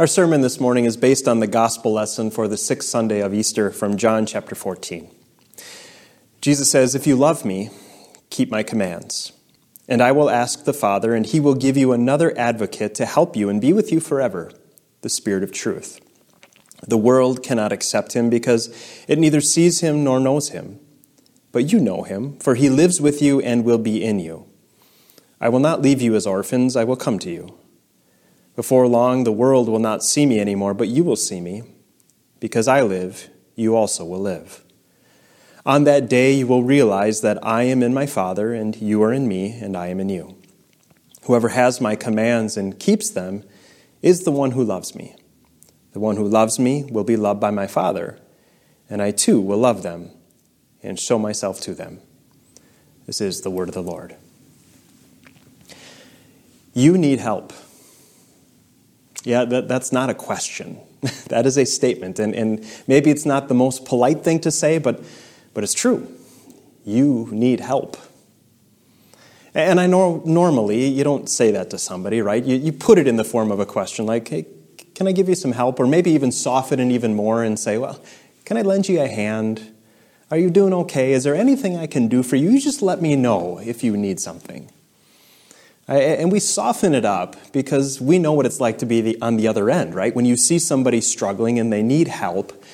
Our sermon this morning is based on the gospel lesson for the sixth Sunday of Easter from John chapter 14. Jesus says, If you love me, keep my commands. And I will ask the Father, and he will give you another advocate to help you and be with you forever, the Spirit of truth. The world cannot accept him because it neither sees him nor knows him. But you know him, for he lives with you and will be in you. I will not leave you as orphans, I will come to you. Before long, the world will not see me anymore, but you will see me. Because I live, you also will live. On that day, you will realize that I am in my Father, and you are in me, and I am in you. Whoever has my commands and keeps them is the one who loves me. The one who loves me will be loved by my Father, and I too will love them and show myself to them. This is the word of the Lord. You need help. Yeah, that, that's not a question. that is a statement. And, and maybe it's not the most polite thing to say, but, but it's true. You need help. And I know normally you don't say that to somebody, right? You, you put it in the form of a question like, hey, can I give you some help? Or maybe even soften it even more and say, well, can I lend you a hand? Are you doing okay? Is there anything I can do for you? You just let me know if you need something. And we soften it up because we know what it's like to be the, on the other end, right? When you see somebody struggling and they need help,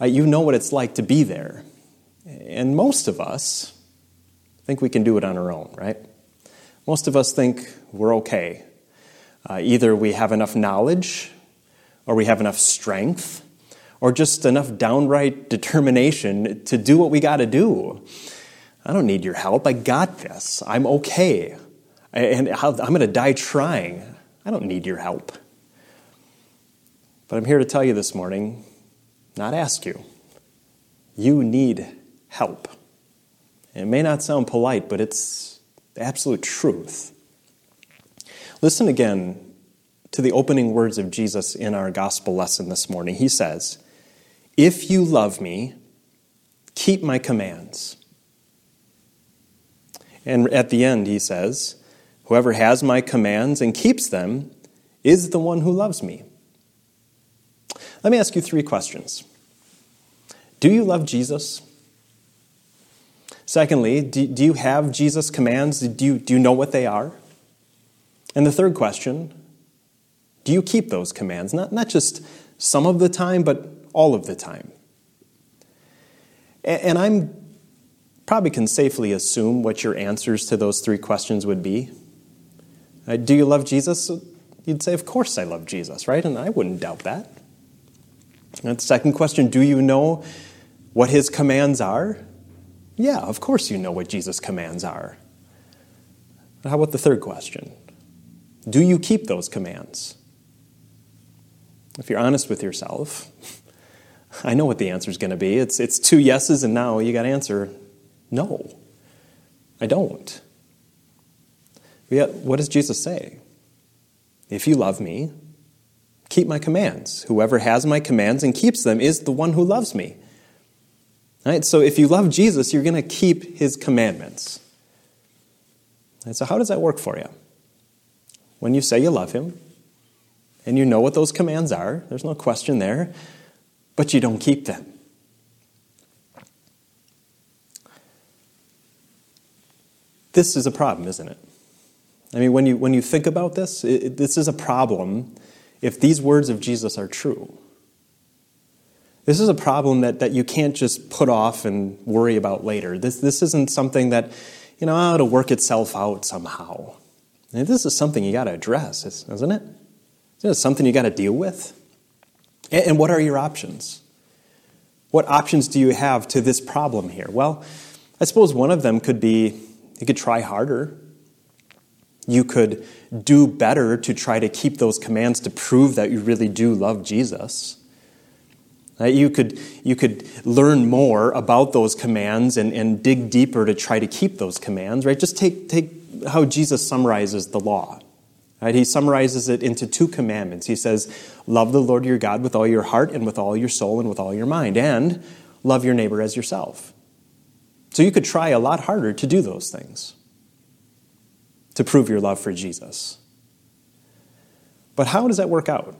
uh, you know what it's like to be there. And most of us think we can do it on our own, right? Most of us think we're okay. Uh, either we have enough knowledge, or we have enough strength, or just enough downright determination to do what we got to do. I don't need your help. I got this. I'm okay and I'm going to die trying. I don't need your help. But I'm here to tell you this morning, not ask you. You need help. it may not sound polite, but it's the absolute truth. Listen again to the opening words of Jesus in our gospel lesson this morning. He says, If you love me, keep my commands. And at the end, he says, Whoever has my commands and keeps them is the one who loves me. Let me ask you three questions. Do you love Jesus? Secondly, do, do you have Jesus' commands? Do you, do you know what they are? And the third question do you keep those commands? Not, not just some of the time, but all of the time. And, and I'm probably can safely assume what your answers to those three questions would be. Uh, do you love Jesus? You'd say, Of course I love Jesus, right? And I wouldn't doubt that. And the second question Do you know what his commands are? Yeah, of course you know what Jesus' commands are. How about the third question? Do you keep those commands? If you're honest with yourself, I know what the answer is going to be. It's, it's two yeses, and now you got to answer no, I don't. Yet, what does Jesus say? If you love me, keep my commands. Whoever has my commands and keeps them is the one who loves me. Right? So if you love Jesus, you're going to keep his commandments. And so, how does that work for you? When you say you love him, and you know what those commands are, there's no question there, but you don't keep them. This is a problem, isn't it? I mean, when you, when you think about this, it, this is a problem if these words of Jesus are true. This is a problem that, that you can't just put off and worry about later. This, this isn't something that, you know, oh, it'll work itself out somehow. And this is something you got to address, isn't it? Isn't it something you got to deal with? And, and what are your options? What options do you have to this problem here? Well, I suppose one of them could be you could try harder. You could do better to try to keep those commands to prove that you really do love Jesus. You could, you could learn more about those commands and, and dig deeper to try to keep those commands, right? Just take, take how Jesus summarizes the law. Right? He summarizes it into two commandments. He says, Love the Lord your God with all your heart and with all your soul and with all your mind, and love your neighbor as yourself. So you could try a lot harder to do those things to prove your love for Jesus. But how does that work out?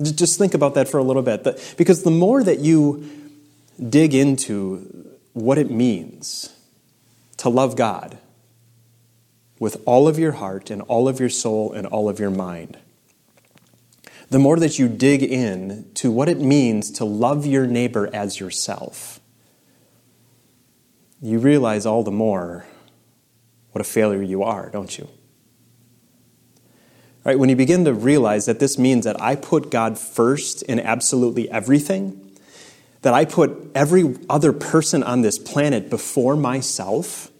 Just think about that for a little bit. Because the more that you dig into what it means to love God with all of your heart and all of your soul and all of your mind, the more that you dig in to what it means to love your neighbor as yourself, you realize all the more what a failure you are, don't you? Right, when you begin to realize that this means that I put God first in absolutely everything, that I put every other person on this planet before myself,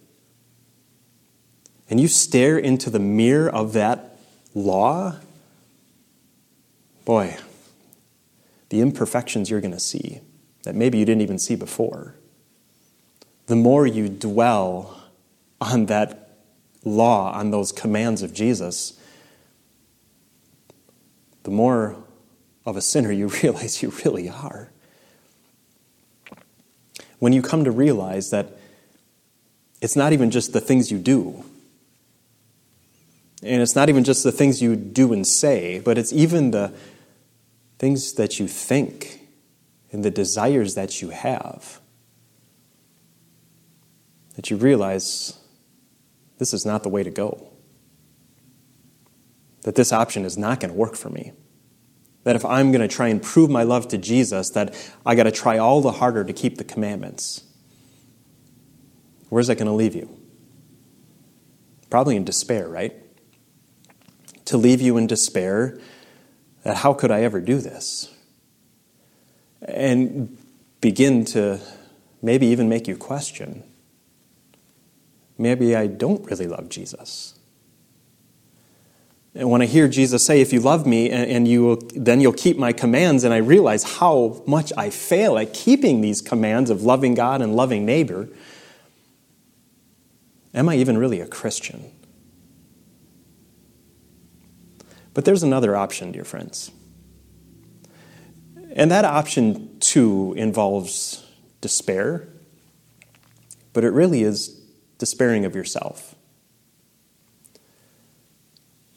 and you stare into the mirror of that law, boy, the imperfections you're going to see that maybe you didn't even see before. The more you dwell on that law, on those commands of Jesus, the more of a sinner you realize you really are. When you come to realize that it's not even just the things you do, and it's not even just the things you do and say, but it's even the things that you think and the desires that you have. That you realize this is not the way to go that this option is not going to work for me. That if I'm going to try and prove my love to Jesus, that I got to try all the harder to keep the commandments. Where's that going to leave you? Probably in despair, right? To leave you in despair that how could I ever do this? And begin to maybe even make you question maybe I don't really love Jesus. And when I hear Jesus say, If you love me, and, you will, then you'll keep my commands, and I realize how much I fail at keeping these commands of loving God and loving neighbor, am I even really a Christian? But there's another option, dear friends. And that option, too, involves despair, but it really is despairing of yourself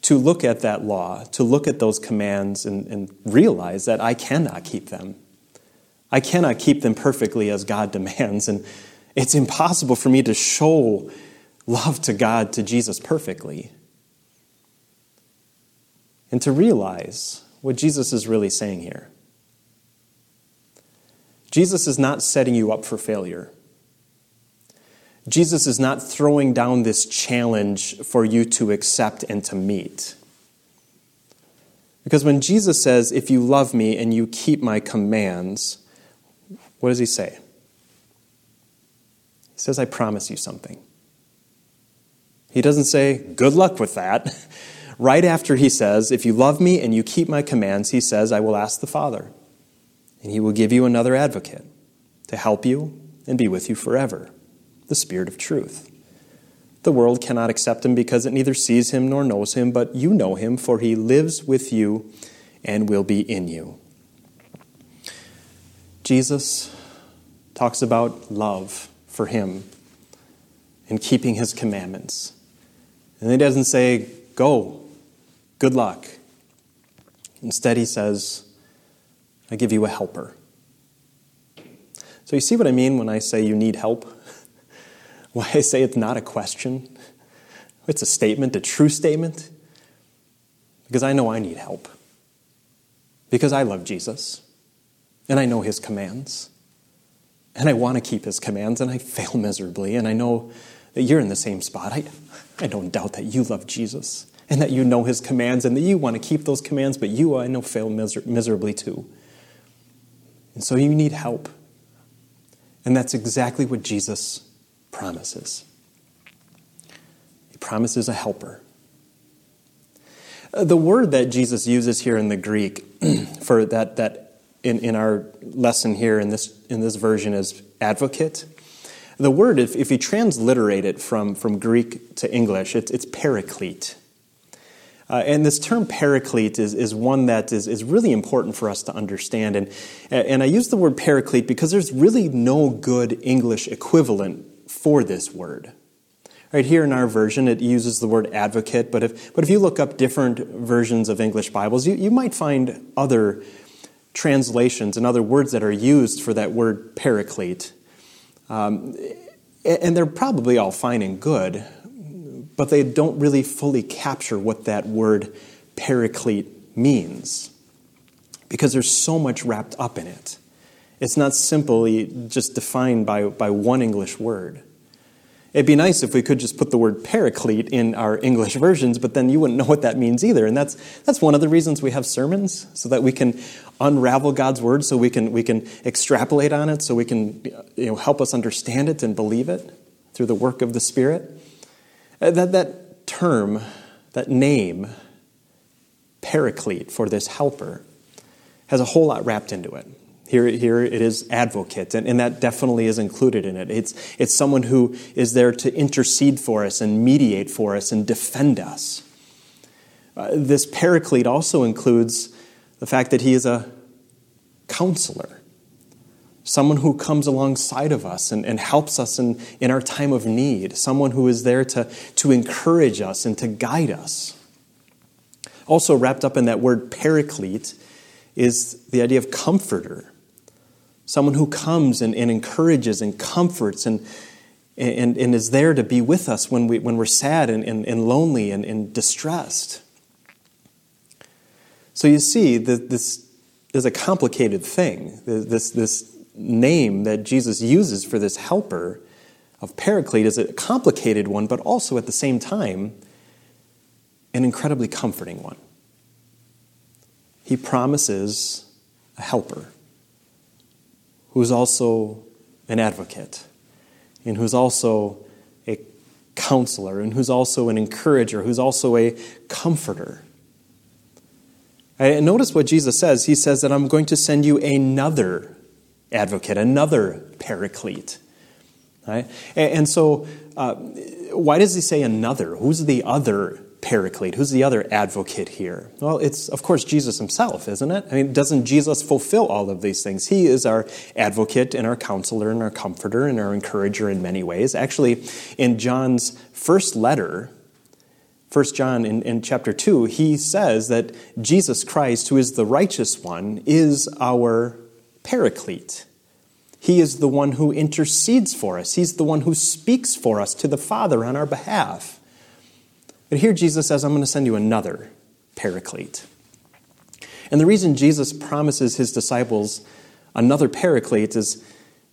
to look at that law, to look at those commands and, and, realize that I cannot keep them. I cannot keep them perfectly as God demands. And it's impossible for me to show love to God, to Jesus perfectly. And to realize what Jesus is really saying here. Jesus is not setting you up for failure. Jesus is not throwing down this challenge for you to accept and to meet. Because when Jesus says, If you love me and you keep my commands, what does he say? He says, I promise you something. He doesn't say, Good luck with that. right after he says, If you love me and you keep my commands, he says, I will ask the Father, and he will give you another advocate to help you and be with you forever the Spirit of truth. The world cannot accept him because it neither sees him nor knows him, but you know him, for he lives with you and will be in you. Jesus talks about love for him and keeping his commandments. And he doesn't say, Go, good luck. Instead, he says, I give you a helper. So, you see what I mean when I say you need help? Why I say it's not a question, it's a statement, a true statement, because I know I need help. Because I love Jesus, and I know his commands, and I want to keep his commands, and I fail miserably, and I know that you're in the same spot. I, I don't doubt that you love Jesus, and that you know his commands, and that you want to keep those commands, but you, I know, fail miser- miserably too. And so you need help. And that's exactly what Jesus promises. He promises a helper. The word that Jesus uses here in the Greek for that, that in, in our lesson here in this, in this version is advocate. The word, if, if you transliterate it from, from Greek to English, it's, it's paraclete. Uh, and this term paraclete is, is one that is, is really important for us to understand. And, and I use the word paraclete because there's really no good English equivalent for this word. Right here in our version, it uses the word advocate, but if, but if you look up different versions of English Bibles, you, you might find other translations and other words that are used for that word paraclete. Um, and they're probably all fine and good, but they don't really fully capture what that word paraclete means because there's so much wrapped up in it. It's not simply just defined by, by one English word. It'd be nice if we could just put the word paraclete in our English versions, but then you wouldn't know what that means either. And that's, that's one of the reasons we have sermons, so that we can unravel God's word, so we can, we can extrapolate on it, so we can you know, help us understand it and believe it through the work of the Spirit. Uh, that, that term, that name, paraclete, for this helper, has a whole lot wrapped into it. Here, here it is advocate, and, and that definitely is included in it. It's, it's someone who is there to intercede for us and mediate for us and defend us. Uh, this paraclete also includes the fact that he is a counselor, someone who comes alongside of us and, and helps us in, in our time of need, someone who is there to, to encourage us and to guide us. Also, wrapped up in that word paraclete is the idea of comforter someone who comes and, and encourages and comforts and, and, and is there to be with us when, we, when we're sad and, and, and lonely and, and distressed. So you see, that this is a complicated thing. This, this name that Jesus uses for this helper of Paraclete is a complicated one, but also at the same time, an incredibly comforting one. He promises a helper who's also an advocate, and who's also a counselor, and who's also an encourager, who's also a comforter. And notice what Jesus says. He says that I'm going to send you another advocate, another paraclete. Right? And so, uh, why does he say another? Who's the other paraclete? Who's the other advocate here? Well, it's, of course, Jesus himself, isn't it? I mean, doesn't Jesus fulfill all of these things? He is our advocate and our counselor and our comforter and our encourager in many ways. Actually, in John's first letter, 1 John in, in chapter 2, he says that Jesus Christ, who is the righteous one, is our paraclete. He is the one who intercedes for us. He's the one who speaks for us to the Father on our behalf. But here Jesus says, I'm going to send you another paraclete. And the reason Jesus promises his disciples another paraclete is,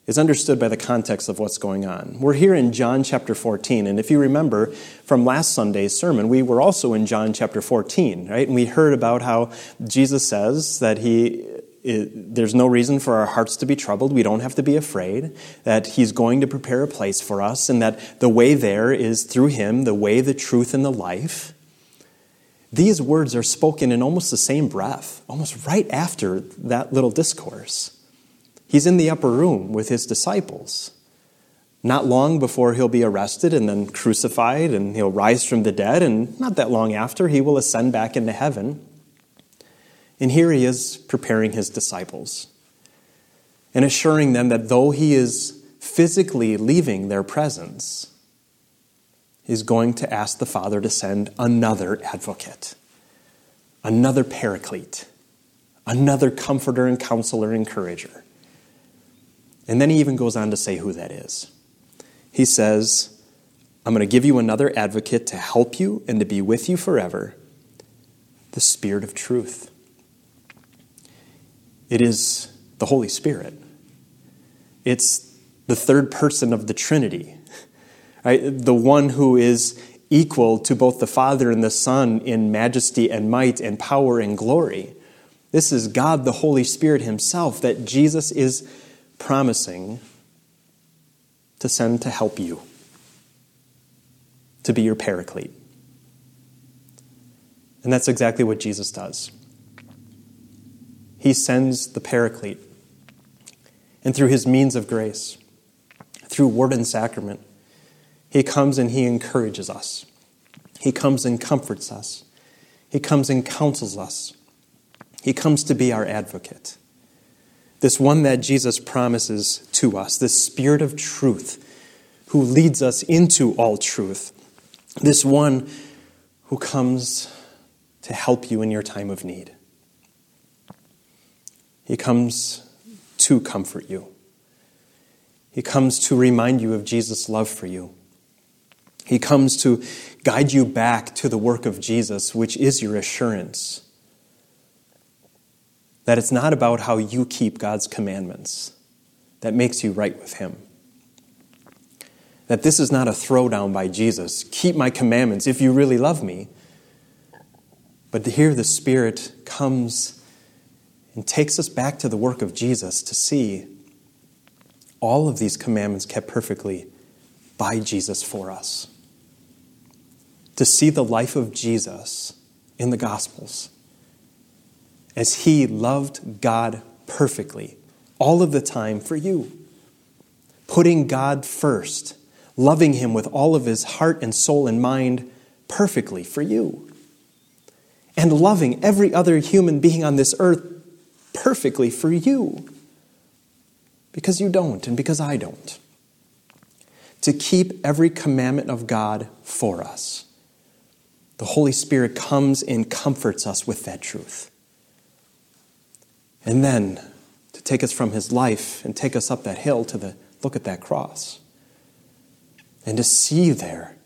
is understood by the context of what's going on. We're here in John chapter 14, and if you remember from last Sunday's sermon, we were also in John chapter 14, right? And we heard about how Jesus says that he it, there's no reason for our hearts to be troubled. We don't have to be afraid that He's going to prepare a place for us and that the way there is through Him, the way, the truth, and the life. These words are spoken in almost the same breath, almost right after that little discourse. He's in the upper room with His disciples. Not long before he'll be arrested and then crucified, and he'll rise from the dead, and not that long after, he will ascend back into heaven. And here he is preparing his disciples and assuring them that though he is physically leaving their presence, he's going to ask the Father to send another advocate, another paraclete, another comforter and counselor and encourager. And then he even goes on to say who that is. He says, I'm going to give you another advocate to help you and to be with you forever the Spirit of truth. It is the Holy Spirit. It's the third person of the Trinity, right? the one who is equal to both the Father and the Son in majesty and might and power and glory. This is God, the Holy Spirit Himself, that Jesus is promising to send to help you, to be your paraclete. And that's exactly what Jesus does he sends the Paraclete. And through his means of grace, through word and sacrament, he comes and he encourages us. He comes and comforts us. He comes and counsels us. He comes to be our advocate. This one that Jesus promises to us, this Spirit of truth, who leads us into all truth, this one who comes to help you in your time of need. He comes to comfort you. He comes to remind you of Jesus' love for you. He comes to guide you back to the work of Jesus, which is your assurance that it's not about how you keep God's commandments that makes you right with Him. That this is not a throwdown by Jesus. Keep my commandments if you really love me. But here the Spirit comes and takes us back to the work of Jesus to see all of these commandments kept perfectly by Jesus for us. To see the life of Jesus in the Gospels as he loved God perfectly all of the time for you. Putting God first, loving him with all of his heart and soul and mind perfectly for you. And loving every other human being on this earth perfectly for you because you don't and because I don't. To keep every commandment of God for us. The Holy Spirit comes and comforts us with that truth. And then to take us from his life and take us up that hill to the look at that cross. And to see there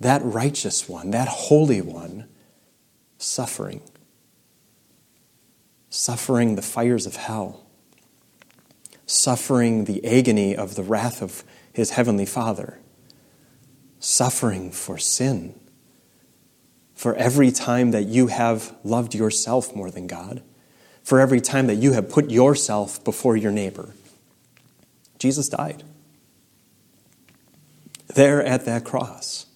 that righteous one, that holy one, suffering. Suffering the fires of hell suffering the agony of the wrath of his heavenly Father, suffering for sin, for every time that you have loved yourself more than God, for every time that you have put yourself before your neighbor. Jesus died. There at that cross,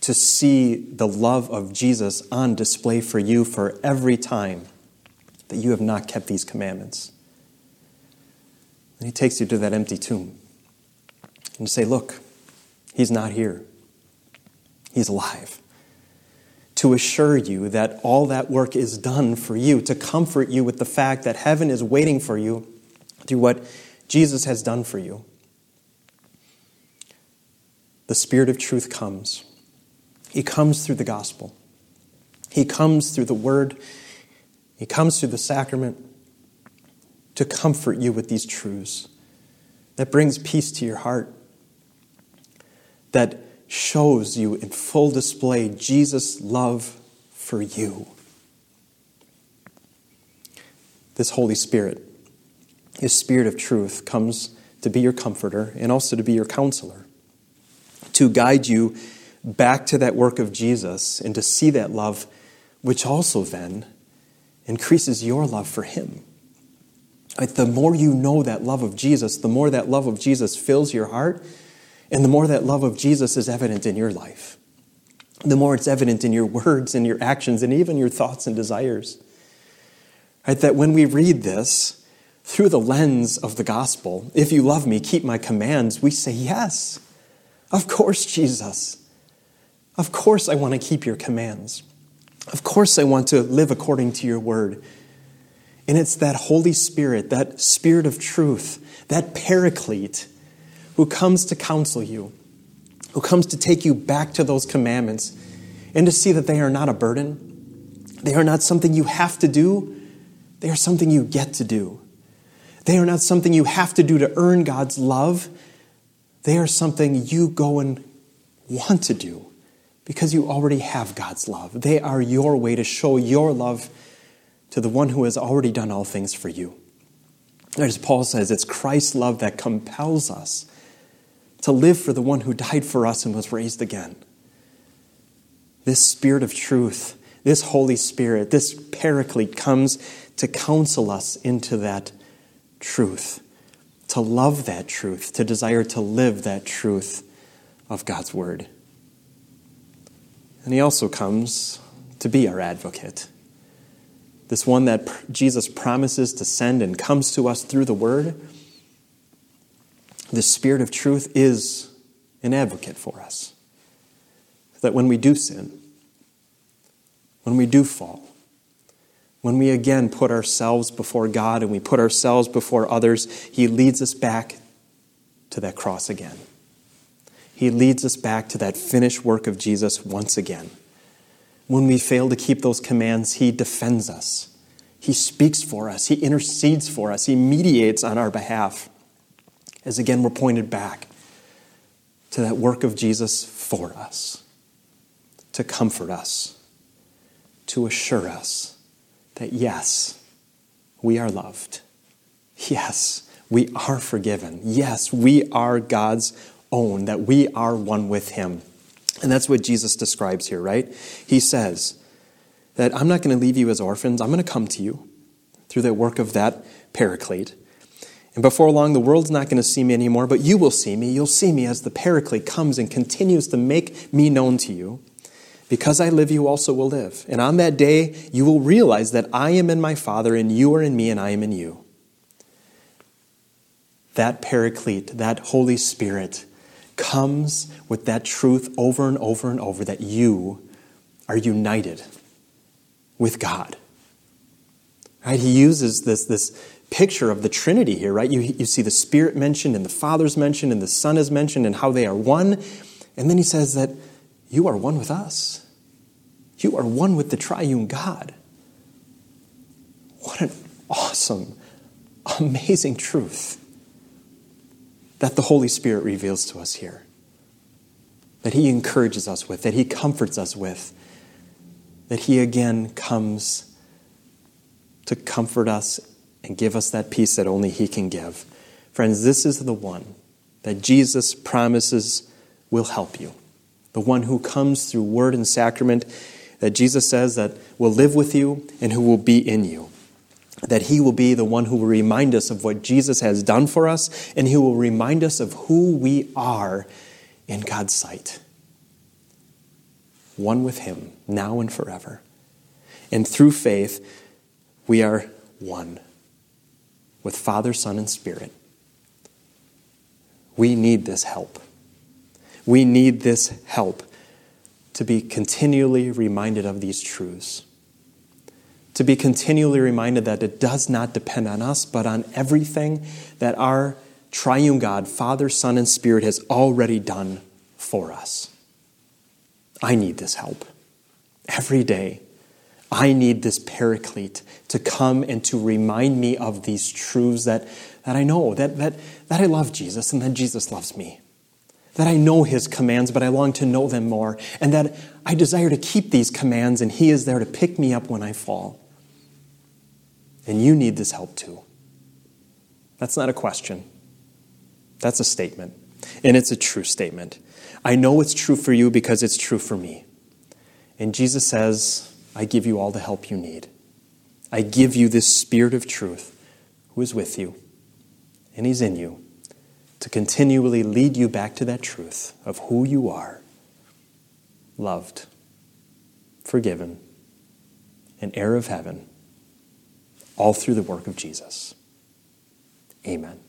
to see the love of Jesus on display for you for every time that you have not kept these commandments. And he takes you to that empty tomb. And you say, Look, he's not here. He's alive. To assure you that all that work is done for you, to comfort you with the fact that heaven is waiting for you through what Jesus has done for you. The Spirit of truth comes. He comes through the gospel. He comes through the word. He comes through the sacrament to comfort you with these truths, that brings peace to your heart, that shows you in full display Jesus' love for you. This Holy Spirit, His Spirit of truth, comes to be your comforter and also to be your counselor, to guide you back to that work of Jesus and to see that love, which also then increases your love for Him. Like the more you know that love of Jesus, the more that love of Jesus fills your heart, and the more that love of Jesus is evident in your life. The more it's evident in your words and your actions and even your thoughts and desires. Right? That when we read this through the lens of the gospel, if you love me, keep my commands, we say, Yes, of course, Jesus. Of course, I want to keep your commands. Of course, I want to live according to your word. And it's that Holy Spirit, that Spirit of truth, that paraclete who comes to counsel you, who comes to take you back to those commandments and to see that they are not a burden. They are not something you have to do, they are something you get to do. They are not something you have to do to earn God's love. They are something you go and want to do because you already have God's love. They are your way to show your love to the one who has already done all things for you. As Paul says, it's Christ's love that compels us to live for the one who died for us and was raised again. This Spirit of truth, this Holy Spirit, this Paraclete comes to counsel us into that truth, to love that truth, to desire to live that truth of God's Word. And He also comes to be our advocate this one that Jesus promises to send and comes to us through the Word, the Spirit of truth is an advocate for us. That when we do sin, when we do fall, when we again put ourselves before God and we put ourselves before others, He leads us back to that cross again. He leads us back to that finished work of Jesus once again. When we fail to keep those commands, He defends us. He speaks for us. He intercedes for us. He mediates on our behalf. As again, we're pointed back to that work of Jesus for us, to comfort us, to assure us that yes, we are loved. Yes, we are forgiven. Yes, we are God's own, that we are one with Him. And that's what Jesus describes here, right? He says that I'm not going to leave you as orphans, I'm going to come to you through the work of that paraclete. And before long, the world's not going to see me anymore, but you will see me. You'll see me as the Paraclete comes and continues to make me known to you. Because I live, you also will live. And on that day, you will realize that I am in my Father, and you are in me, and I am in you. That Paraclete, that Holy Spirit, comes with that truth over and over and over that you are united with God. Right? He uses this, this picture of the Trinity here, right? You, you see the Spirit mentioned, and the Father's mentioned, and the Son is mentioned, and how they are one. And then he says that you are one with us. You are one with the triune God. What an awesome, amazing truth that the Holy Spirit reveals to us here. That He encourages us with, that He comforts us with, that He again comes to comfort us and give us that peace that only He can give. Friends, this is the one that Jesus promises will help you. The one who comes through word and sacrament that Jesus says that will live with you and who will be in you. That he will be the one who will remind us of what Jesus has done for us and he will remind us of who we are in God's sight. One with him, now and forever. And through faith, we are one with Father, Son, and Spirit. We need this help. We need this help to be continually reminded of these truths. To be continually reminded that it does not depend on us, but on everything that our triune God, Father, Son, and Spirit, has already done for us. I need this help every day. I need this paraclete to come and to remind me of these truths that, that I know, that, that, that I love Jesus and that Jesus loves me. That I know his commands, but I long to know them more. And that I desire to keep these commands, and he is there to pick me up when I fall. And you need this help too. That's not a question, that's a statement. And it's a true statement. I know it's true for you because it's true for me. And Jesus says, I give you all the help you need. I give you this Spirit of truth who is with you, and He's in you to continually lead you back to that truth of who you are loved, forgiven, an heir of heaven, all through the work of Jesus. Amen.